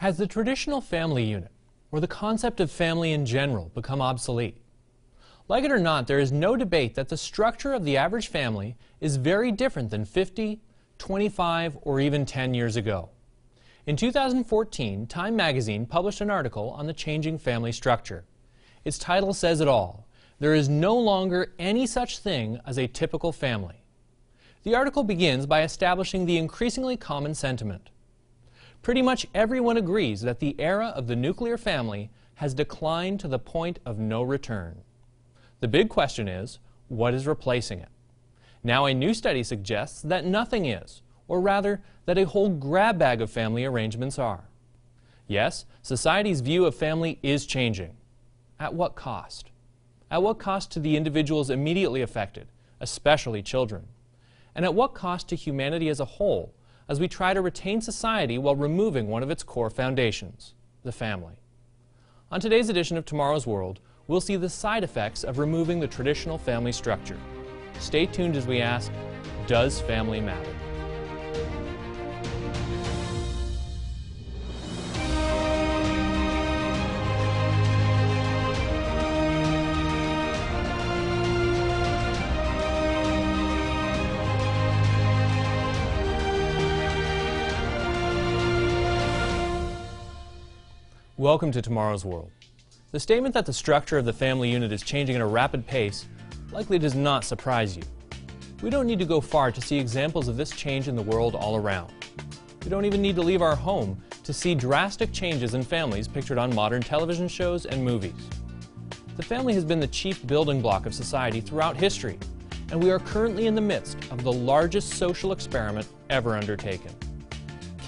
Has the traditional family unit, or the concept of family in general, become obsolete? Like it or not, there is no debate that the structure of the average family is very different than 50, 25, or even 10 years ago. In 2014, Time magazine published an article on the changing family structure. Its title says it all. There is no longer any such thing as a typical family. The article begins by establishing the increasingly common sentiment. Pretty much everyone agrees that the era of the nuclear family has declined to the point of no return. The big question is, what is replacing it? Now a new study suggests that nothing is, or rather, that a whole grab bag of family arrangements are. Yes, society's view of family is changing. At what cost? At what cost to the individuals immediately affected, especially children? And at what cost to humanity as a whole, as we try to retain society while removing one of its core foundations, the family. On today's edition of Tomorrow's World, we'll see the side effects of removing the traditional family structure. Stay tuned as we ask, does family matter? Welcome to Tomorrow's World. The statement that the structure of the family unit is changing at a rapid pace likely does not surprise you. We don't need to go far to see examples of this change in the world all around. We don't even need to leave our home to see drastic changes in families pictured on modern television shows and movies. The family has been the chief building block of society throughout history, and we are currently in the midst of the largest social experiment ever undertaken.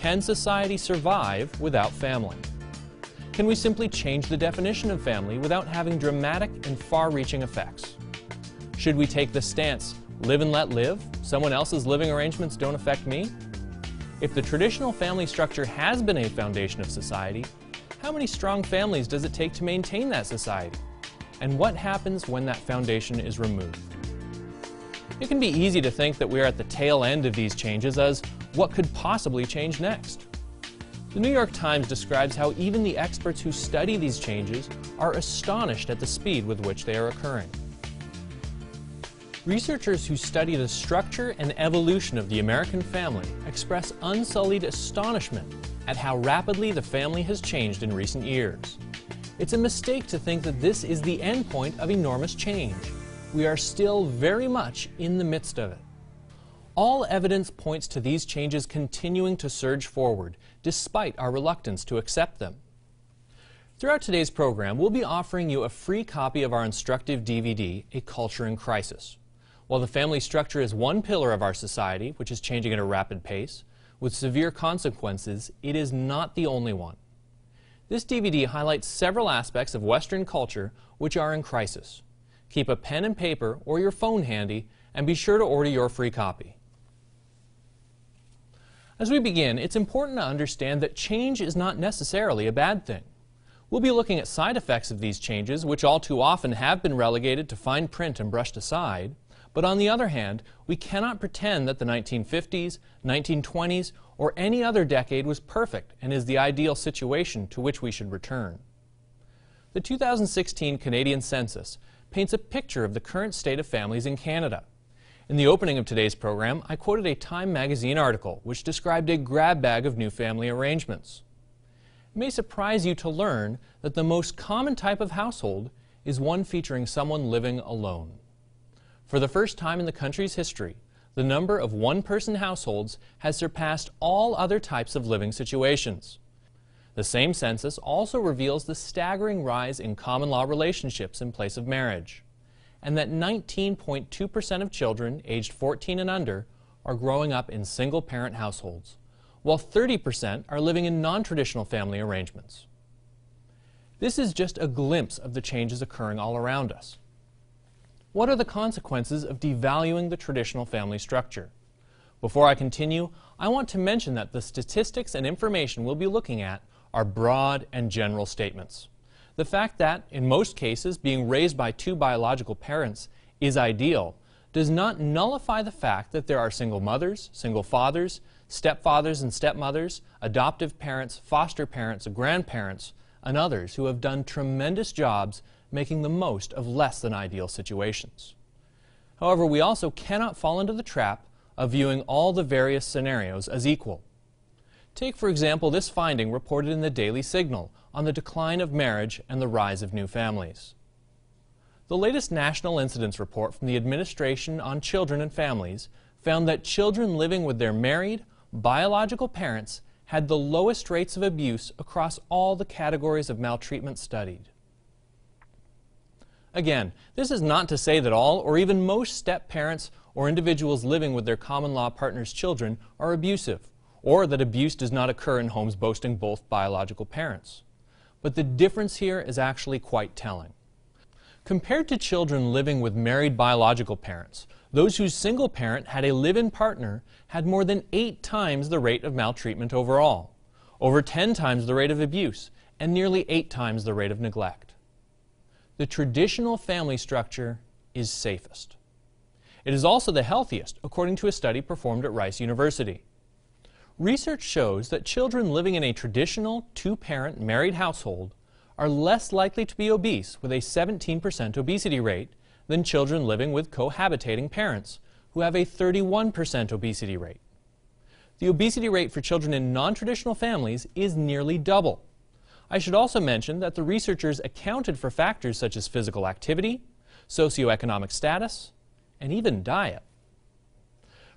Can society survive without family? Can we simply change the definition of family without having dramatic and far-reaching effects? Should we take the stance, live and let live, someone else's living arrangements don't affect me? If the traditional family structure has been a foundation of society, how many strong families does it take to maintain that society? And what happens when that foundation is removed? It can be easy to think that we are at the tail end of these changes as what could possibly change next? The New York Times describes how even the experts who study these changes are astonished at the speed with which they are occurring. Researchers who study the structure and evolution of the American family express unsullied astonishment at how rapidly the family has changed in recent years. It's a mistake to think that this is the endpoint of enormous change. We are still very much in the midst of it. All evidence points to these changes continuing to surge forward, despite our reluctance to accept them. Throughout today's program, we'll be offering you a free copy of our instructive DVD, A Culture in Crisis. While the family structure is one pillar of our society, which is changing at a rapid pace, with severe consequences, it is not the only one. This DVD highlights several aspects of Western culture which are in crisis. Keep a pen and paper or your phone handy and be sure to order your free copy. As we begin, it's important to understand that change is not necessarily a bad thing. We'll be looking at side effects of these changes, which all too often have been relegated to fine print and brushed aside. But on the other hand, we cannot pretend that the 1950s, 1920s, or any other decade was perfect and is the ideal situation to which we should return. The 2016 Canadian Census paints a picture of the current state of families in Canada. In the opening of today's program, I quoted a Time magazine article which described a grab bag of new family arrangements. It may surprise you to learn that the most common type of household is one featuring someone living alone. For the first time in the country's history, the number of one-person households has surpassed all other types of living situations. The same census also reveals the staggering rise in common law relationships in place of marriage and that 19.2% of children aged 14 and under are growing up in single-parent households, while 30% are living in non-traditional family arrangements. This is just a glimpse of the changes occurring all around us. What are the consequences of devaluing the traditional family structure? Before I continue, I want to mention that the statistics and information we'll be looking at are broad and general statements. The fact that, in most cases, being raised by two biological parents is ideal does not nullify the fact that there are single mothers, single fathers, stepfathers and stepmothers, adoptive parents, foster parents, grandparents, and others who have done tremendous jobs making the most of less than ideal situations. However, we also cannot fall into the trap of viewing all the various scenarios as equal. Take, for example, this finding reported in the Daily Signal on the decline of marriage and the rise of new families. The latest national incidence report from the Administration on Children and Families found that children living with their married, biological parents had the lowest rates of abuse across all the categories of maltreatment studied. Again, this is not to say that all or even most step parents or individuals living with their common law partner's children are abusive, or that abuse does not occur in homes boasting both biological parents. But the difference here is actually quite telling. Compared to children living with married biological parents, those whose single parent had a live in partner had more than eight times the rate of maltreatment overall, over 10 times the rate of abuse, and nearly eight times the rate of neglect. The traditional family structure is safest. It is also the healthiest, according to a study performed at Rice University. Research shows that children living in a traditional two parent married household are less likely to be obese with a 17% obesity rate than children living with cohabitating parents, who have a 31% obesity rate. The obesity rate for children in non traditional families is nearly double. I should also mention that the researchers accounted for factors such as physical activity, socioeconomic status, and even diet.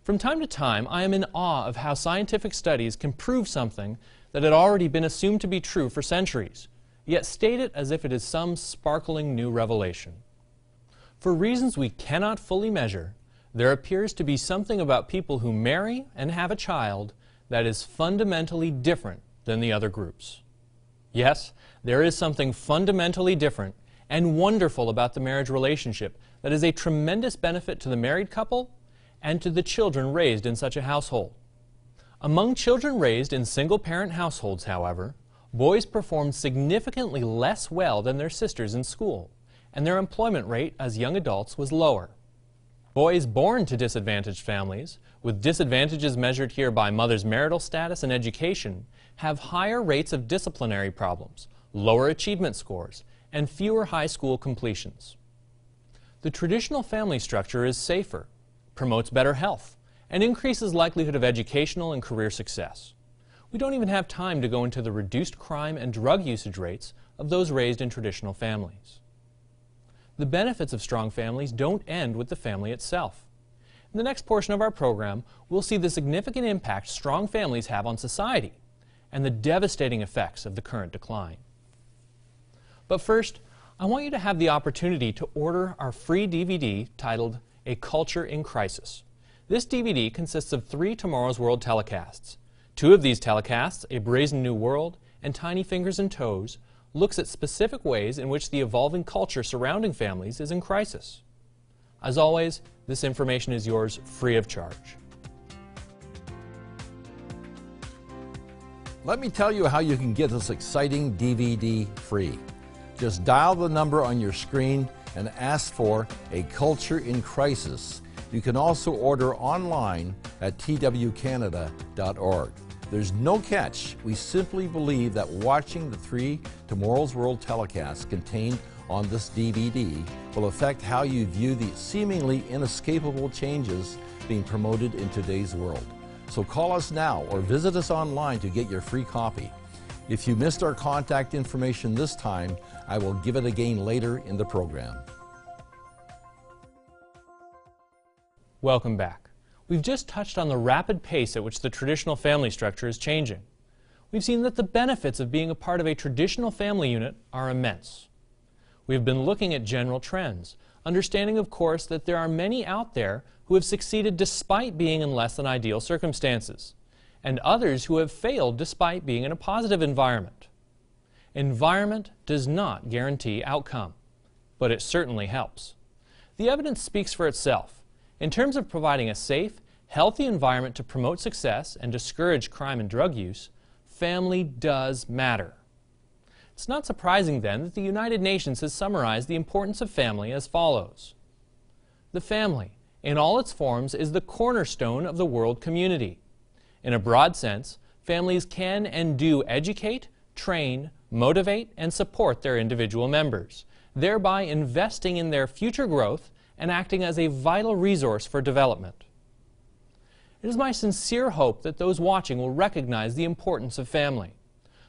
From time to time, I am in awe of how scientific studies can prove something that had already been assumed to be true for centuries, yet state it as if it is some sparkling new revelation. For reasons we cannot fully measure, there appears to be something about people who marry and have a child that is fundamentally different than the other groups. Yes, there is something fundamentally different and wonderful about the marriage relationship that is a tremendous benefit to the married couple and to the children raised in such a household. Among children raised in single parent households, however, boys perform significantly less well than their sisters in school and their employment rate as young adults was lower. Boys born to disadvantaged families, with disadvantages measured here by mother's marital status and education, have higher rates of disciplinary problems, lower achievement scores, and fewer high school completions. The traditional family structure is safer, promotes better health, and increases likelihood of educational and career success. We don't even have time to go into the reduced crime and drug usage rates of those raised in traditional families. The benefits of strong families don't end with the family itself. In the next portion of our program, we'll see the significant impact strong families have on society and the devastating effects of the current decline. But first, I want you to have the opportunity to order our free DVD titled A Culture in Crisis. This DVD consists of three Tomorrow's World telecasts. Two of these telecasts, A Brazen New World and Tiny Fingers and Toes, looks at specific ways in which the evolving culture surrounding families is in crisis. As always, this information is yours free of charge. Let me tell you how you can get this exciting DVD free. Just dial the number on your screen and ask for A Culture in Crisis. You can also order online at twcanada.org. There's no catch. We simply believe that watching the three Tomorrow's World telecasts contained on this DVD will affect how you view the seemingly inescapable changes being promoted in today's world. So call us now or visit us online to get your free copy. If you missed our contact information this time, I will give it again later in the program. Welcome back. We've just touched on the rapid pace at which the traditional family structure is changing. We've seen that the benefits of being a part of a traditional family unit are immense. We've been looking at general trends, understanding, of course, that there are many out there who have succeeded despite being in less than ideal circumstances, and others who have failed despite being in a positive environment. Environment does not guarantee outcome, but it certainly helps. The evidence speaks for itself. In terms of providing a safe, healthy environment to promote success and discourage crime and drug use, family does matter. It's not surprising then that the United Nations has summarized the importance of family as follows. The family, in all its forms, is the cornerstone of the world community. In a broad sense, families can and do educate, train, motivate, and support their individual members, thereby investing in their future growth and acting as a vital resource for development. It is my sincere hope that those watching will recognize the importance of family,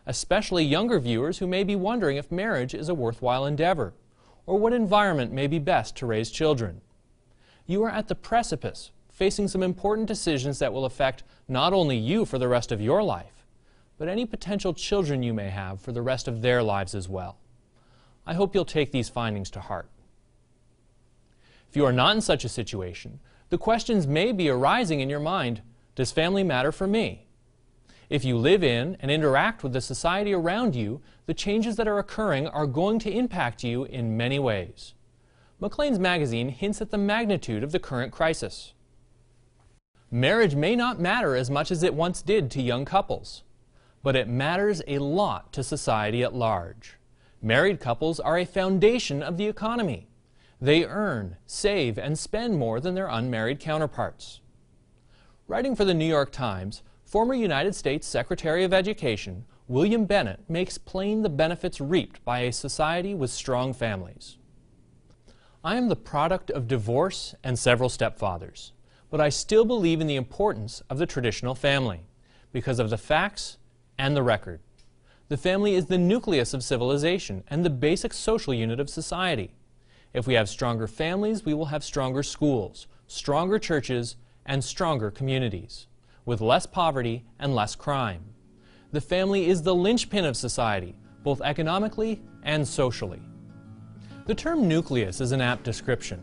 especially younger viewers who may be wondering if marriage is a worthwhile endeavor or what environment may be best to raise children. You are at the precipice, facing some important decisions that will affect not only you for the rest of your life, but any potential children you may have for the rest of their lives as well. I hope you'll take these findings to heart. If you are not in such a situation, the questions may be arising in your mind Does family matter for me? If you live in and interact with the society around you, the changes that are occurring are going to impact you in many ways. Maclean's magazine hints at the magnitude of the current crisis. Marriage may not matter as much as it once did to young couples, but it matters a lot to society at large. Married couples are a foundation of the economy. They earn, save, and spend more than their unmarried counterparts. Writing for the New York Times, former United States Secretary of Education William Bennett makes plain the benefits reaped by a society with strong families. I am the product of divorce and several stepfathers, but I still believe in the importance of the traditional family because of the facts and the record. The family is the nucleus of civilization and the basic social unit of society. If we have stronger families, we will have stronger schools, stronger churches, and stronger communities, with less poverty and less crime. The family is the linchpin of society, both economically and socially. The term nucleus is an apt description.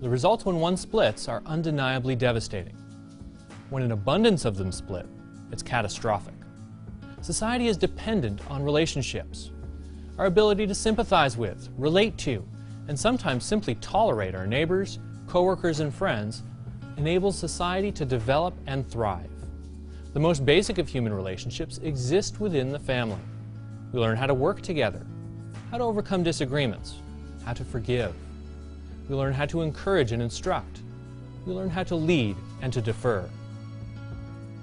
The results when one splits are undeniably devastating. When an abundance of them split, it's catastrophic. Society is dependent on relationships. Our ability to sympathize with, relate to, and sometimes simply tolerate our neighbors, coworkers, and friends enables society to develop and thrive. The most basic of human relationships exist within the family. We learn how to work together, how to overcome disagreements, how to forgive. We learn how to encourage and instruct. We learn how to lead and to defer.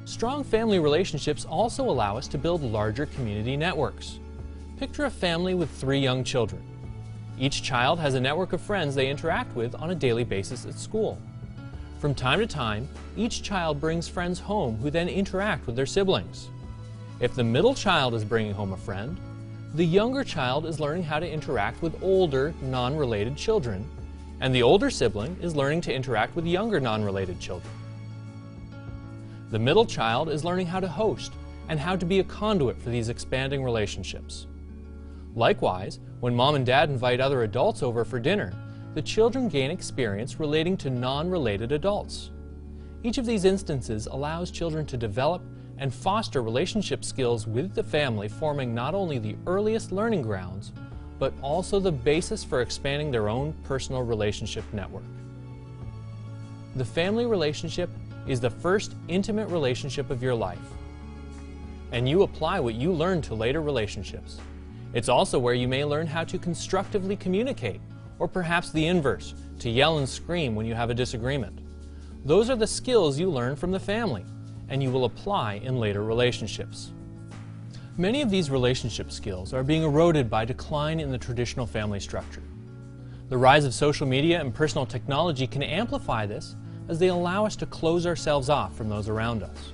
Strong family relationships also allow us to build larger community networks. Picture a family with three young children. Each child has a network of friends they interact with on a daily basis at school. From time to time, each child brings friends home who then interact with their siblings. If the middle child is bringing home a friend, the younger child is learning how to interact with older, non-related children, and the older sibling is learning to interact with younger non-related children. The middle child is learning how to host and how to be a conduit for these expanding relationships. Likewise, when mom and dad invite other adults over for dinner, the children gain experience relating to non-related adults. Each of these instances allows children to develop and foster relationship skills with the family forming not only the earliest learning grounds, but also the basis for expanding their own personal relationship network. The family relationship is the first intimate relationship of your life, and you apply what you learn to later relationships. It's also where you may learn how to constructively communicate, or perhaps the inverse, to yell and scream when you have a disagreement. Those are the skills you learn from the family, and you will apply in later relationships. Many of these relationship skills are being eroded by decline in the traditional family structure. The rise of social media and personal technology can amplify this as they allow us to close ourselves off from those around us.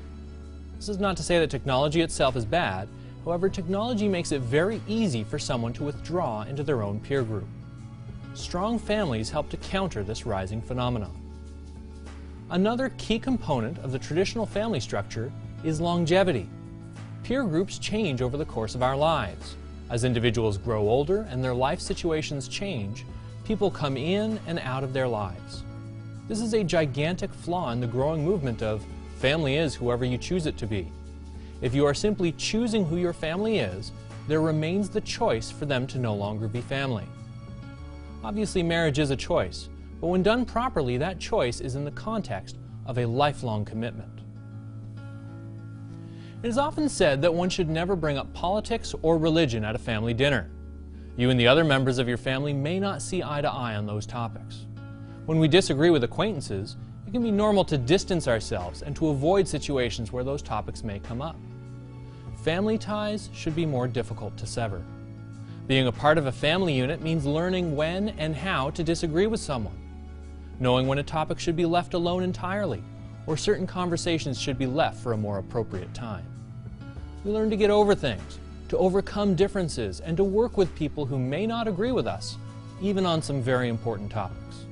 This is not to say that technology itself is bad, However, technology makes it very easy for someone to withdraw into their own peer group. Strong families help to counter this rising phenomenon. Another key component of the traditional family structure is longevity. Peer groups change over the course of our lives. As individuals grow older and their life situations change, people come in and out of their lives. This is a gigantic flaw in the growing movement of family is whoever you choose it to be. If you are simply choosing who your family is, there remains the choice for them to no longer be family. Obviously, marriage is a choice, but when done properly, that choice is in the context of a lifelong commitment. It is often said that one should never bring up politics or religion at a family dinner. You and the other members of your family may not see eye to eye on those topics. When we disagree with acquaintances, It can be normal to distance ourselves and to avoid situations where those topics may come up. Family ties should be more difficult to sever. Being a part of a family unit means learning when and how to disagree with someone, knowing when a topic should be left alone entirely, or certain conversations should be left for a more appropriate time. We learn to get over things, to overcome differences, and to work with people who may not agree with us, even on some very important topics.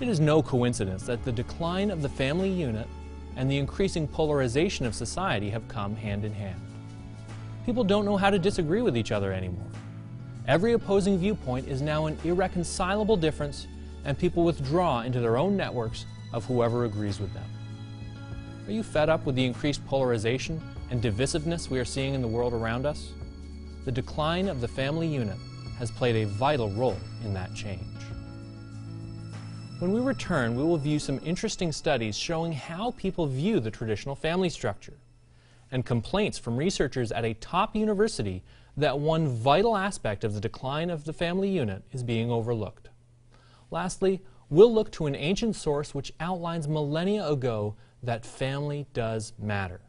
It is no coincidence that the decline of the family unit and the increasing polarization of society have come hand in hand. People don't know how to disagree with each other anymore. Every opposing viewpoint is now an irreconcilable difference, and people withdraw into their own networks of whoever agrees with them. Are you fed up with the increased polarization and divisiveness we are seeing in the world around us, the decline of the family unit has played a vital role in that change. When we return, we will view some interesting studies showing how people view the traditional family structure and complaints from researchers at a top university that one vital aspect of the decline of the family unit is being overlooked. Lastly, we'll look to an ancient source which outlines millennia ago that family does matter.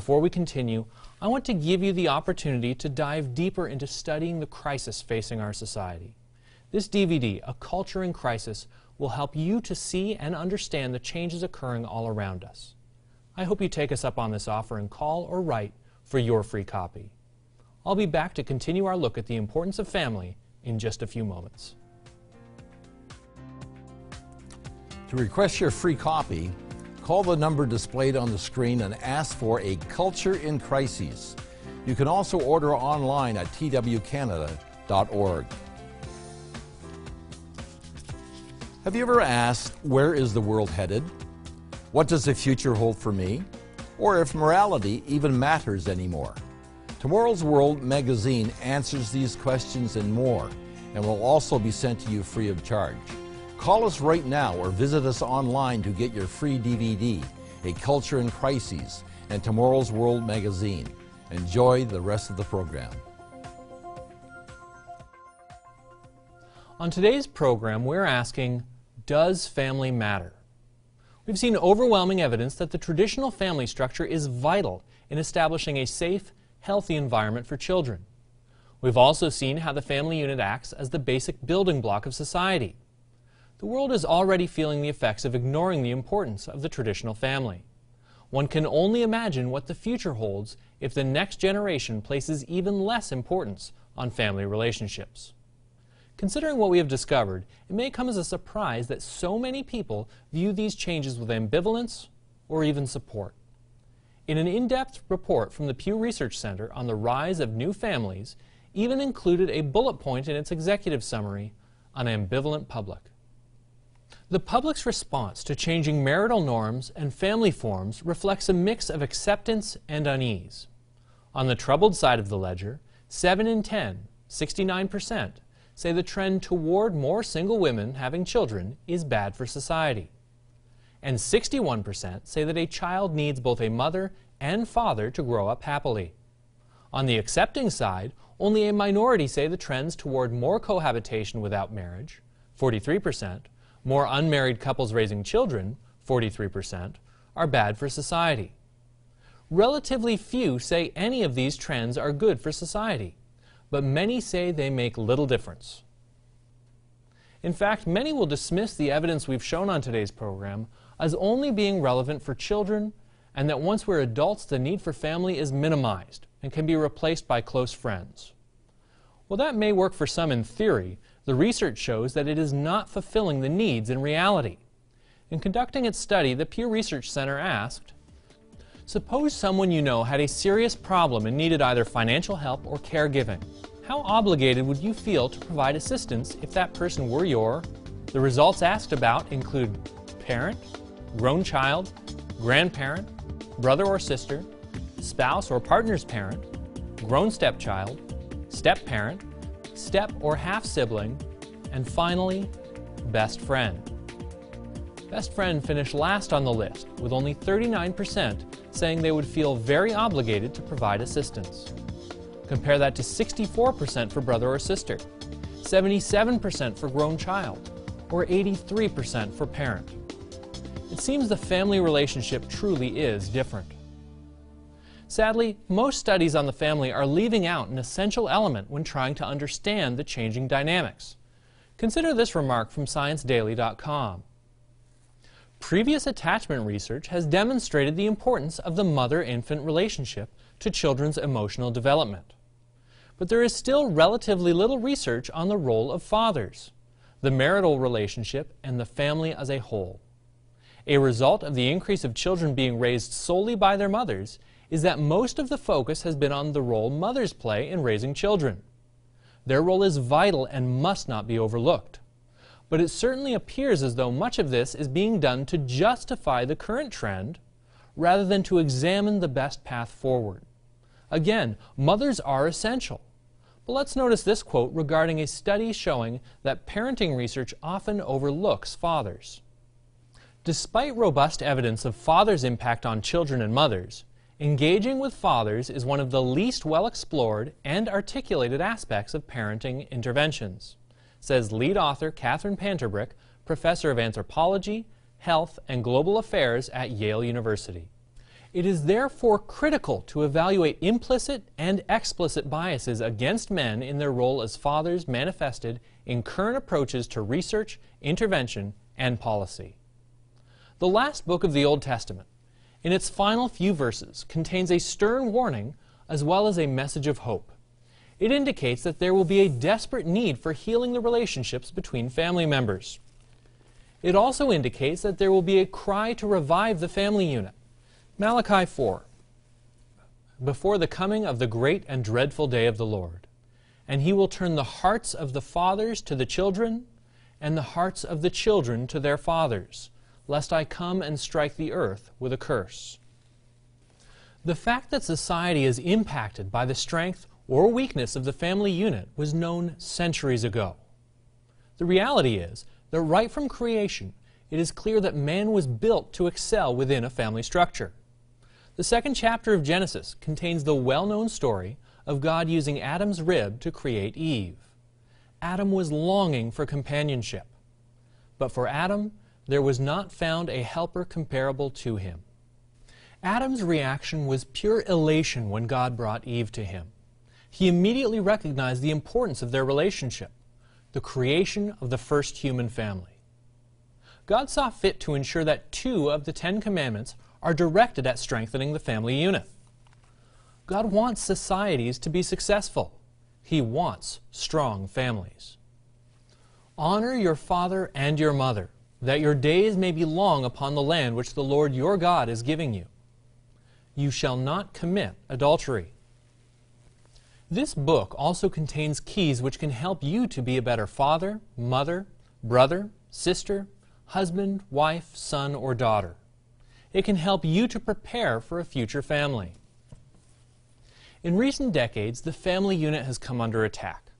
Before we continue, I want to give you the opportunity to dive deeper into studying the crisis facing our society. This DVD, A Culture in Crisis, will help you to see and understand the changes occurring all around us. I hope you take us up on this offer and call or write for your free copy. I'll be back to continue our look at the importance of family in just a few moments. To request your free copy, Call the number displayed on the screen and ask for a Culture in Crises. You can also order online at twcanada.org. Have you ever asked, where is the world headed? What does the future hold for me? Or if morality even matters anymore? Tomorrow's World magazine answers these questions and more, and will also be sent to you free of charge. Call us right now or visit us online to get your free DVD, A Culture in Crises, and Tomorrow's World magazine. Enjoy the rest of the program. On today's program, we're asking Does family matter? We've seen overwhelming evidence that the traditional family structure is vital in establishing a safe, healthy environment for children. We've also seen how the family unit acts as the basic building block of society the world is already feeling the effects of ignoring the importance of the traditional family. One can only imagine what the future holds if the next generation places even less importance on family relationships. Considering what we have discovered, it may come as a surprise that so many people view these changes with ambivalence or even support. In an in-depth report from the Pew Research Center on the rise of new families, even included a bullet point in its executive summary on ambivalent public. The public's response to changing marital norms and family forms reflects a mix of acceptance and unease. On the troubled side of the ledger, 7 in 10, 69%, say the trend toward more single women having children is bad for society. And 61% say that a child needs both a mother and father to grow up happily. On the accepting side, only a minority say the trends toward more cohabitation without marriage, 43%, more unmarried couples raising children, 43%, are bad for society. Relatively few say any of these trends are good for society, but many say they make little difference. In fact, many will dismiss the evidence we've shown on today's program as only being relevant for children and that once we're adults, the need for family is minimized and can be replaced by close friends. Well, that may work for some in theory, the research shows that it is not fulfilling the needs in reality. In conducting its study, the Pew Research Center asked, Suppose someone you know had a serious problem and needed either financial help or caregiving. How obligated would you feel to provide assistance if that person were your? The results asked about include parent, grown child, grandparent, brother or sister, spouse or partner's parent, grown stepchild, step parent, step or half sibling, and finally, best friend. Best friend finished last on the list, with only 39% saying they would feel very obligated to provide assistance. Compare that to 64% for brother or sister, 77% for grown child, or 83% for parent. it seems the family relationship truly is different. Sadly, most studies on the family are leaving out an essential element when trying to understand the changing dynamics. Consider this remark from ScienceDaily.com. Previous attachment research has demonstrated the importance of the mother-infant relationship to children's emotional development. But there is still relatively little research on the role of fathers, the marital relationship, and the family as a whole. A result of the increase of children being raised solely by their mothers is that most of the focus has been on the role mothers play in raising children. Their role is vital and must not be overlooked but it certainly appears as though much of this is being done to justify the current trend rather than to examine the best path forward. Again, mothers are essential. But let's notice this quote regarding a study showing that parenting research often overlooks fathers. Despite robust evidence of fathers' impact on children and mothers, engaging with fathers is one of the least well explored and articulated aspects of parenting interventions says lead author Catherine Panter-Brick, professor of anthropology, health, and global affairs at Yale University. It is therefore critical to evaluate implicit and explicit biases against men in their role as fathers manifested in current approaches to research, intervention, and policy. The last book of the Old Testament, in its final few verses, contains a stern warning as well as a message of hope. It indicates that there will be a desperate need for healing the relationships between family members. It also indicates that there will be a cry to revive the family unit. Malachi 4 Before the coming of the great and dreadful day of the Lord, and he will turn the hearts of the fathers to the children, and the hearts of the children to their fathers, lest I come and strike the earth with a curse. The fact that society is impacted by the strength or weakness of the family unit was known centuries ago. The reality is that right from creation, it is clear that man was built to excel within a family structure. The second chapter of Genesis contains the well-known story of God using Adam's rib to create Eve. Adam was longing for companionship. But for Adam, there was not found a helper comparable to him. Adam's reaction was pure elation when God brought Eve to him he immediately recognized the importance of their relationship, the creation of the first human family. God saw fit to ensure that two of the Ten Commandments are directed at strengthening the family unit. God wants societies to be successful. He wants strong families. Honor your father and your mother, that your days may be long upon the land which the Lord your God is giving you. You shall not commit adultery. This book also contains keys which can help you to be a better father, mother, brother, sister, husband, wife, son, or daughter. It can help you to prepare for a future family. In recent decades, the family unit has come under attack.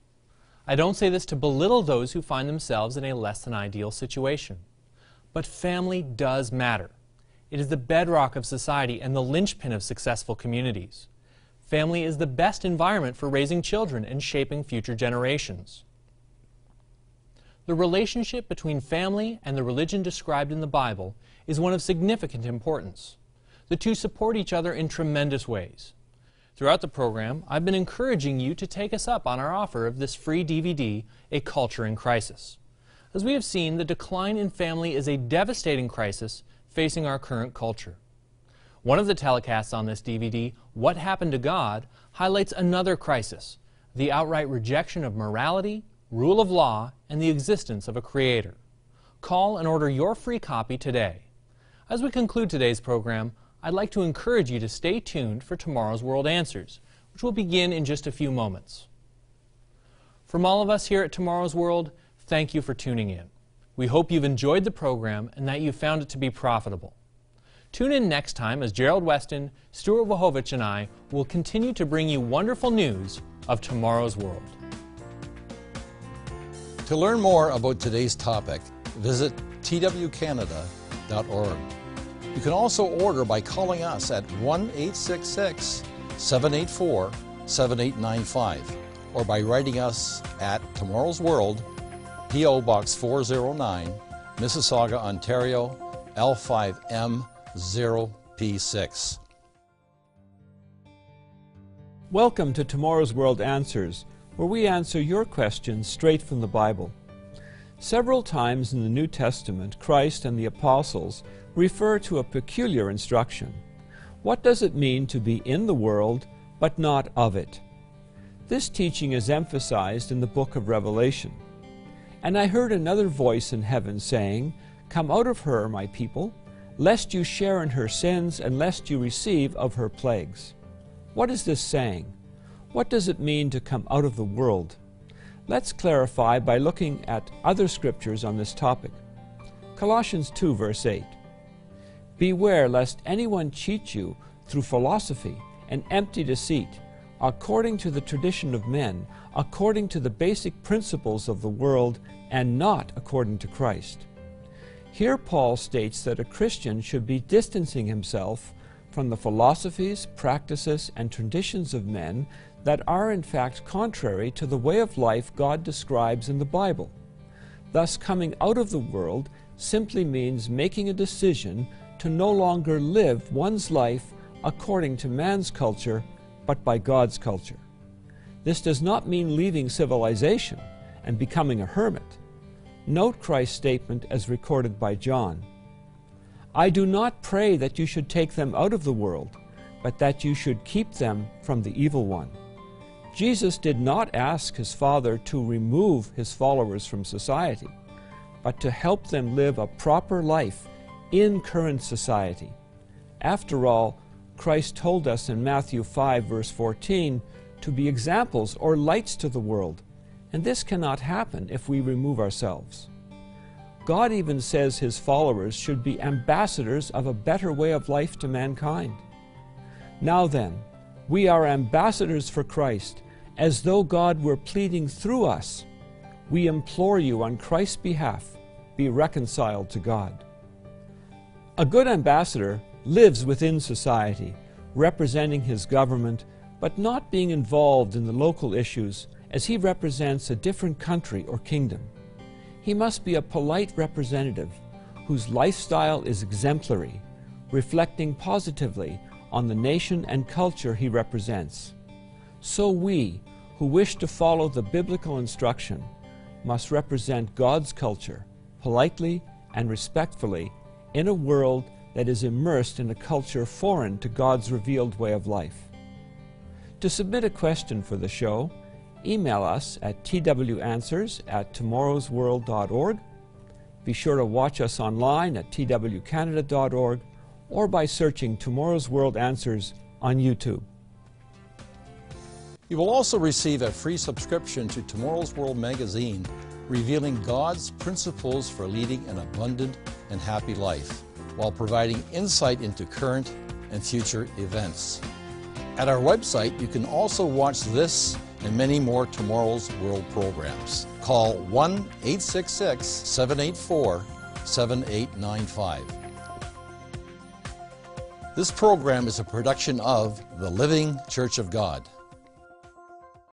I don't say this to belittle those who find themselves in a less than ideal situation. But family does matter. It is the bedrock of society and the linchpin of successful communities. Family is the best environment for raising children and shaping future generations. The relationship between family and the religion described in the Bible is one of significant importance. The two support each other in tremendous ways. Throughout the program, I've been encouraging you to take us up on our offer of this free DVD, A Culture in Crisis. As we have seen, the decline in family is a devastating crisis facing our current culture. One of the telecasts on this DVD, What Happened to God, highlights another crisis, the outright rejection of morality, rule of law, and the existence of a creator. Call and order your free copy today. As we conclude today's program, I'd like to encourage you to stay tuned for tomorrow's World Answers, which will begin in just a few moments. From all of us here at Tomorrow's World, thank you for tuning in. We hope you've enjoyed the program and that you found it to be profitable. Tune in next time as Gerald Weston, Stuart Wachowicz, and I will continue to bring you wonderful news of tomorrow's world. To learn more about today's topic, visit twcanada.org. You can also order by calling us at 1 866 784 7895 or by writing us at Tomorrow's World, P.O. Box 409, Mississauga, Ontario L5M0P6. Welcome to Tomorrow's World Answers, where we answer your questions straight from the Bible. Several times in the New Testament, Christ and the apostles refer to a peculiar instruction. What does it mean to be in the world but not of it? This teaching is emphasized in the book of Revelation. And I heard another voice in heaven saying, Come out of her, my people, lest you share in her sins and lest you receive of her plagues. What is this saying? What does it mean to come out of the world? Let's clarify by looking at other scriptures on this topic. Colossians 2, verse 8. Beware lest anyone cheat you through philosophy and empty deceit according to the tradition of men, according to the basic principles of the world, and not according to Christ. Here, Paul states that a Christian should be distancing himself from the philosophies, practices, and traditions of men that are in fact contrary to the way of life God describes in the Bible. Thus, coming out of the world simply means making a decision to no longer live one's life according to man's culture but by God's culture. This does not mean leaving civilization and becoming a hermit. Note Christ's statement as recorded by John. I do not pray that you should take them out of the world, but that you should keep them from the evil one. Jesus did not ask his Father to remove his followers from society, but to help them live a proper life in current society. After all, Christ told us in Matthew 5, verse 14, to be examples or lights to the world, and this cannot happen if we remove ourselves. God even says his followers should be ambassadors of a better way of life to mankind. Now then, we are ambassadors for Christ, as though God were pleading through us. We implore you on Christ's behalf, be reconciled to God. A good ambassador lives within society, representing his government, but not being involved in the local issues as he represents a different country or kingdom. He must be a polite representative whose lifestyle is exemplary, reflecting positively on the nation and culture he represents. So we, who wish to follow the biblical instruction, must represent God's culture politely and respectfully in a world that is immersed in a culture foreign to God's revealed way of life. To submit a question for the show, email us at twanswers at tomorrowsworld.org. Be sure to watch us online at twcanada.org or by searching Tomorrow's World Answers on YouTube. You will also receive a free subscription to Tomorrow's World magazine revealing God's principles for leading an abundant and happy life while providing insight into current and future events. At our website, you can also watch this and many more Tomorrow's World programs. Call 1 866 784 7895. This program is a production of the Living Church of God.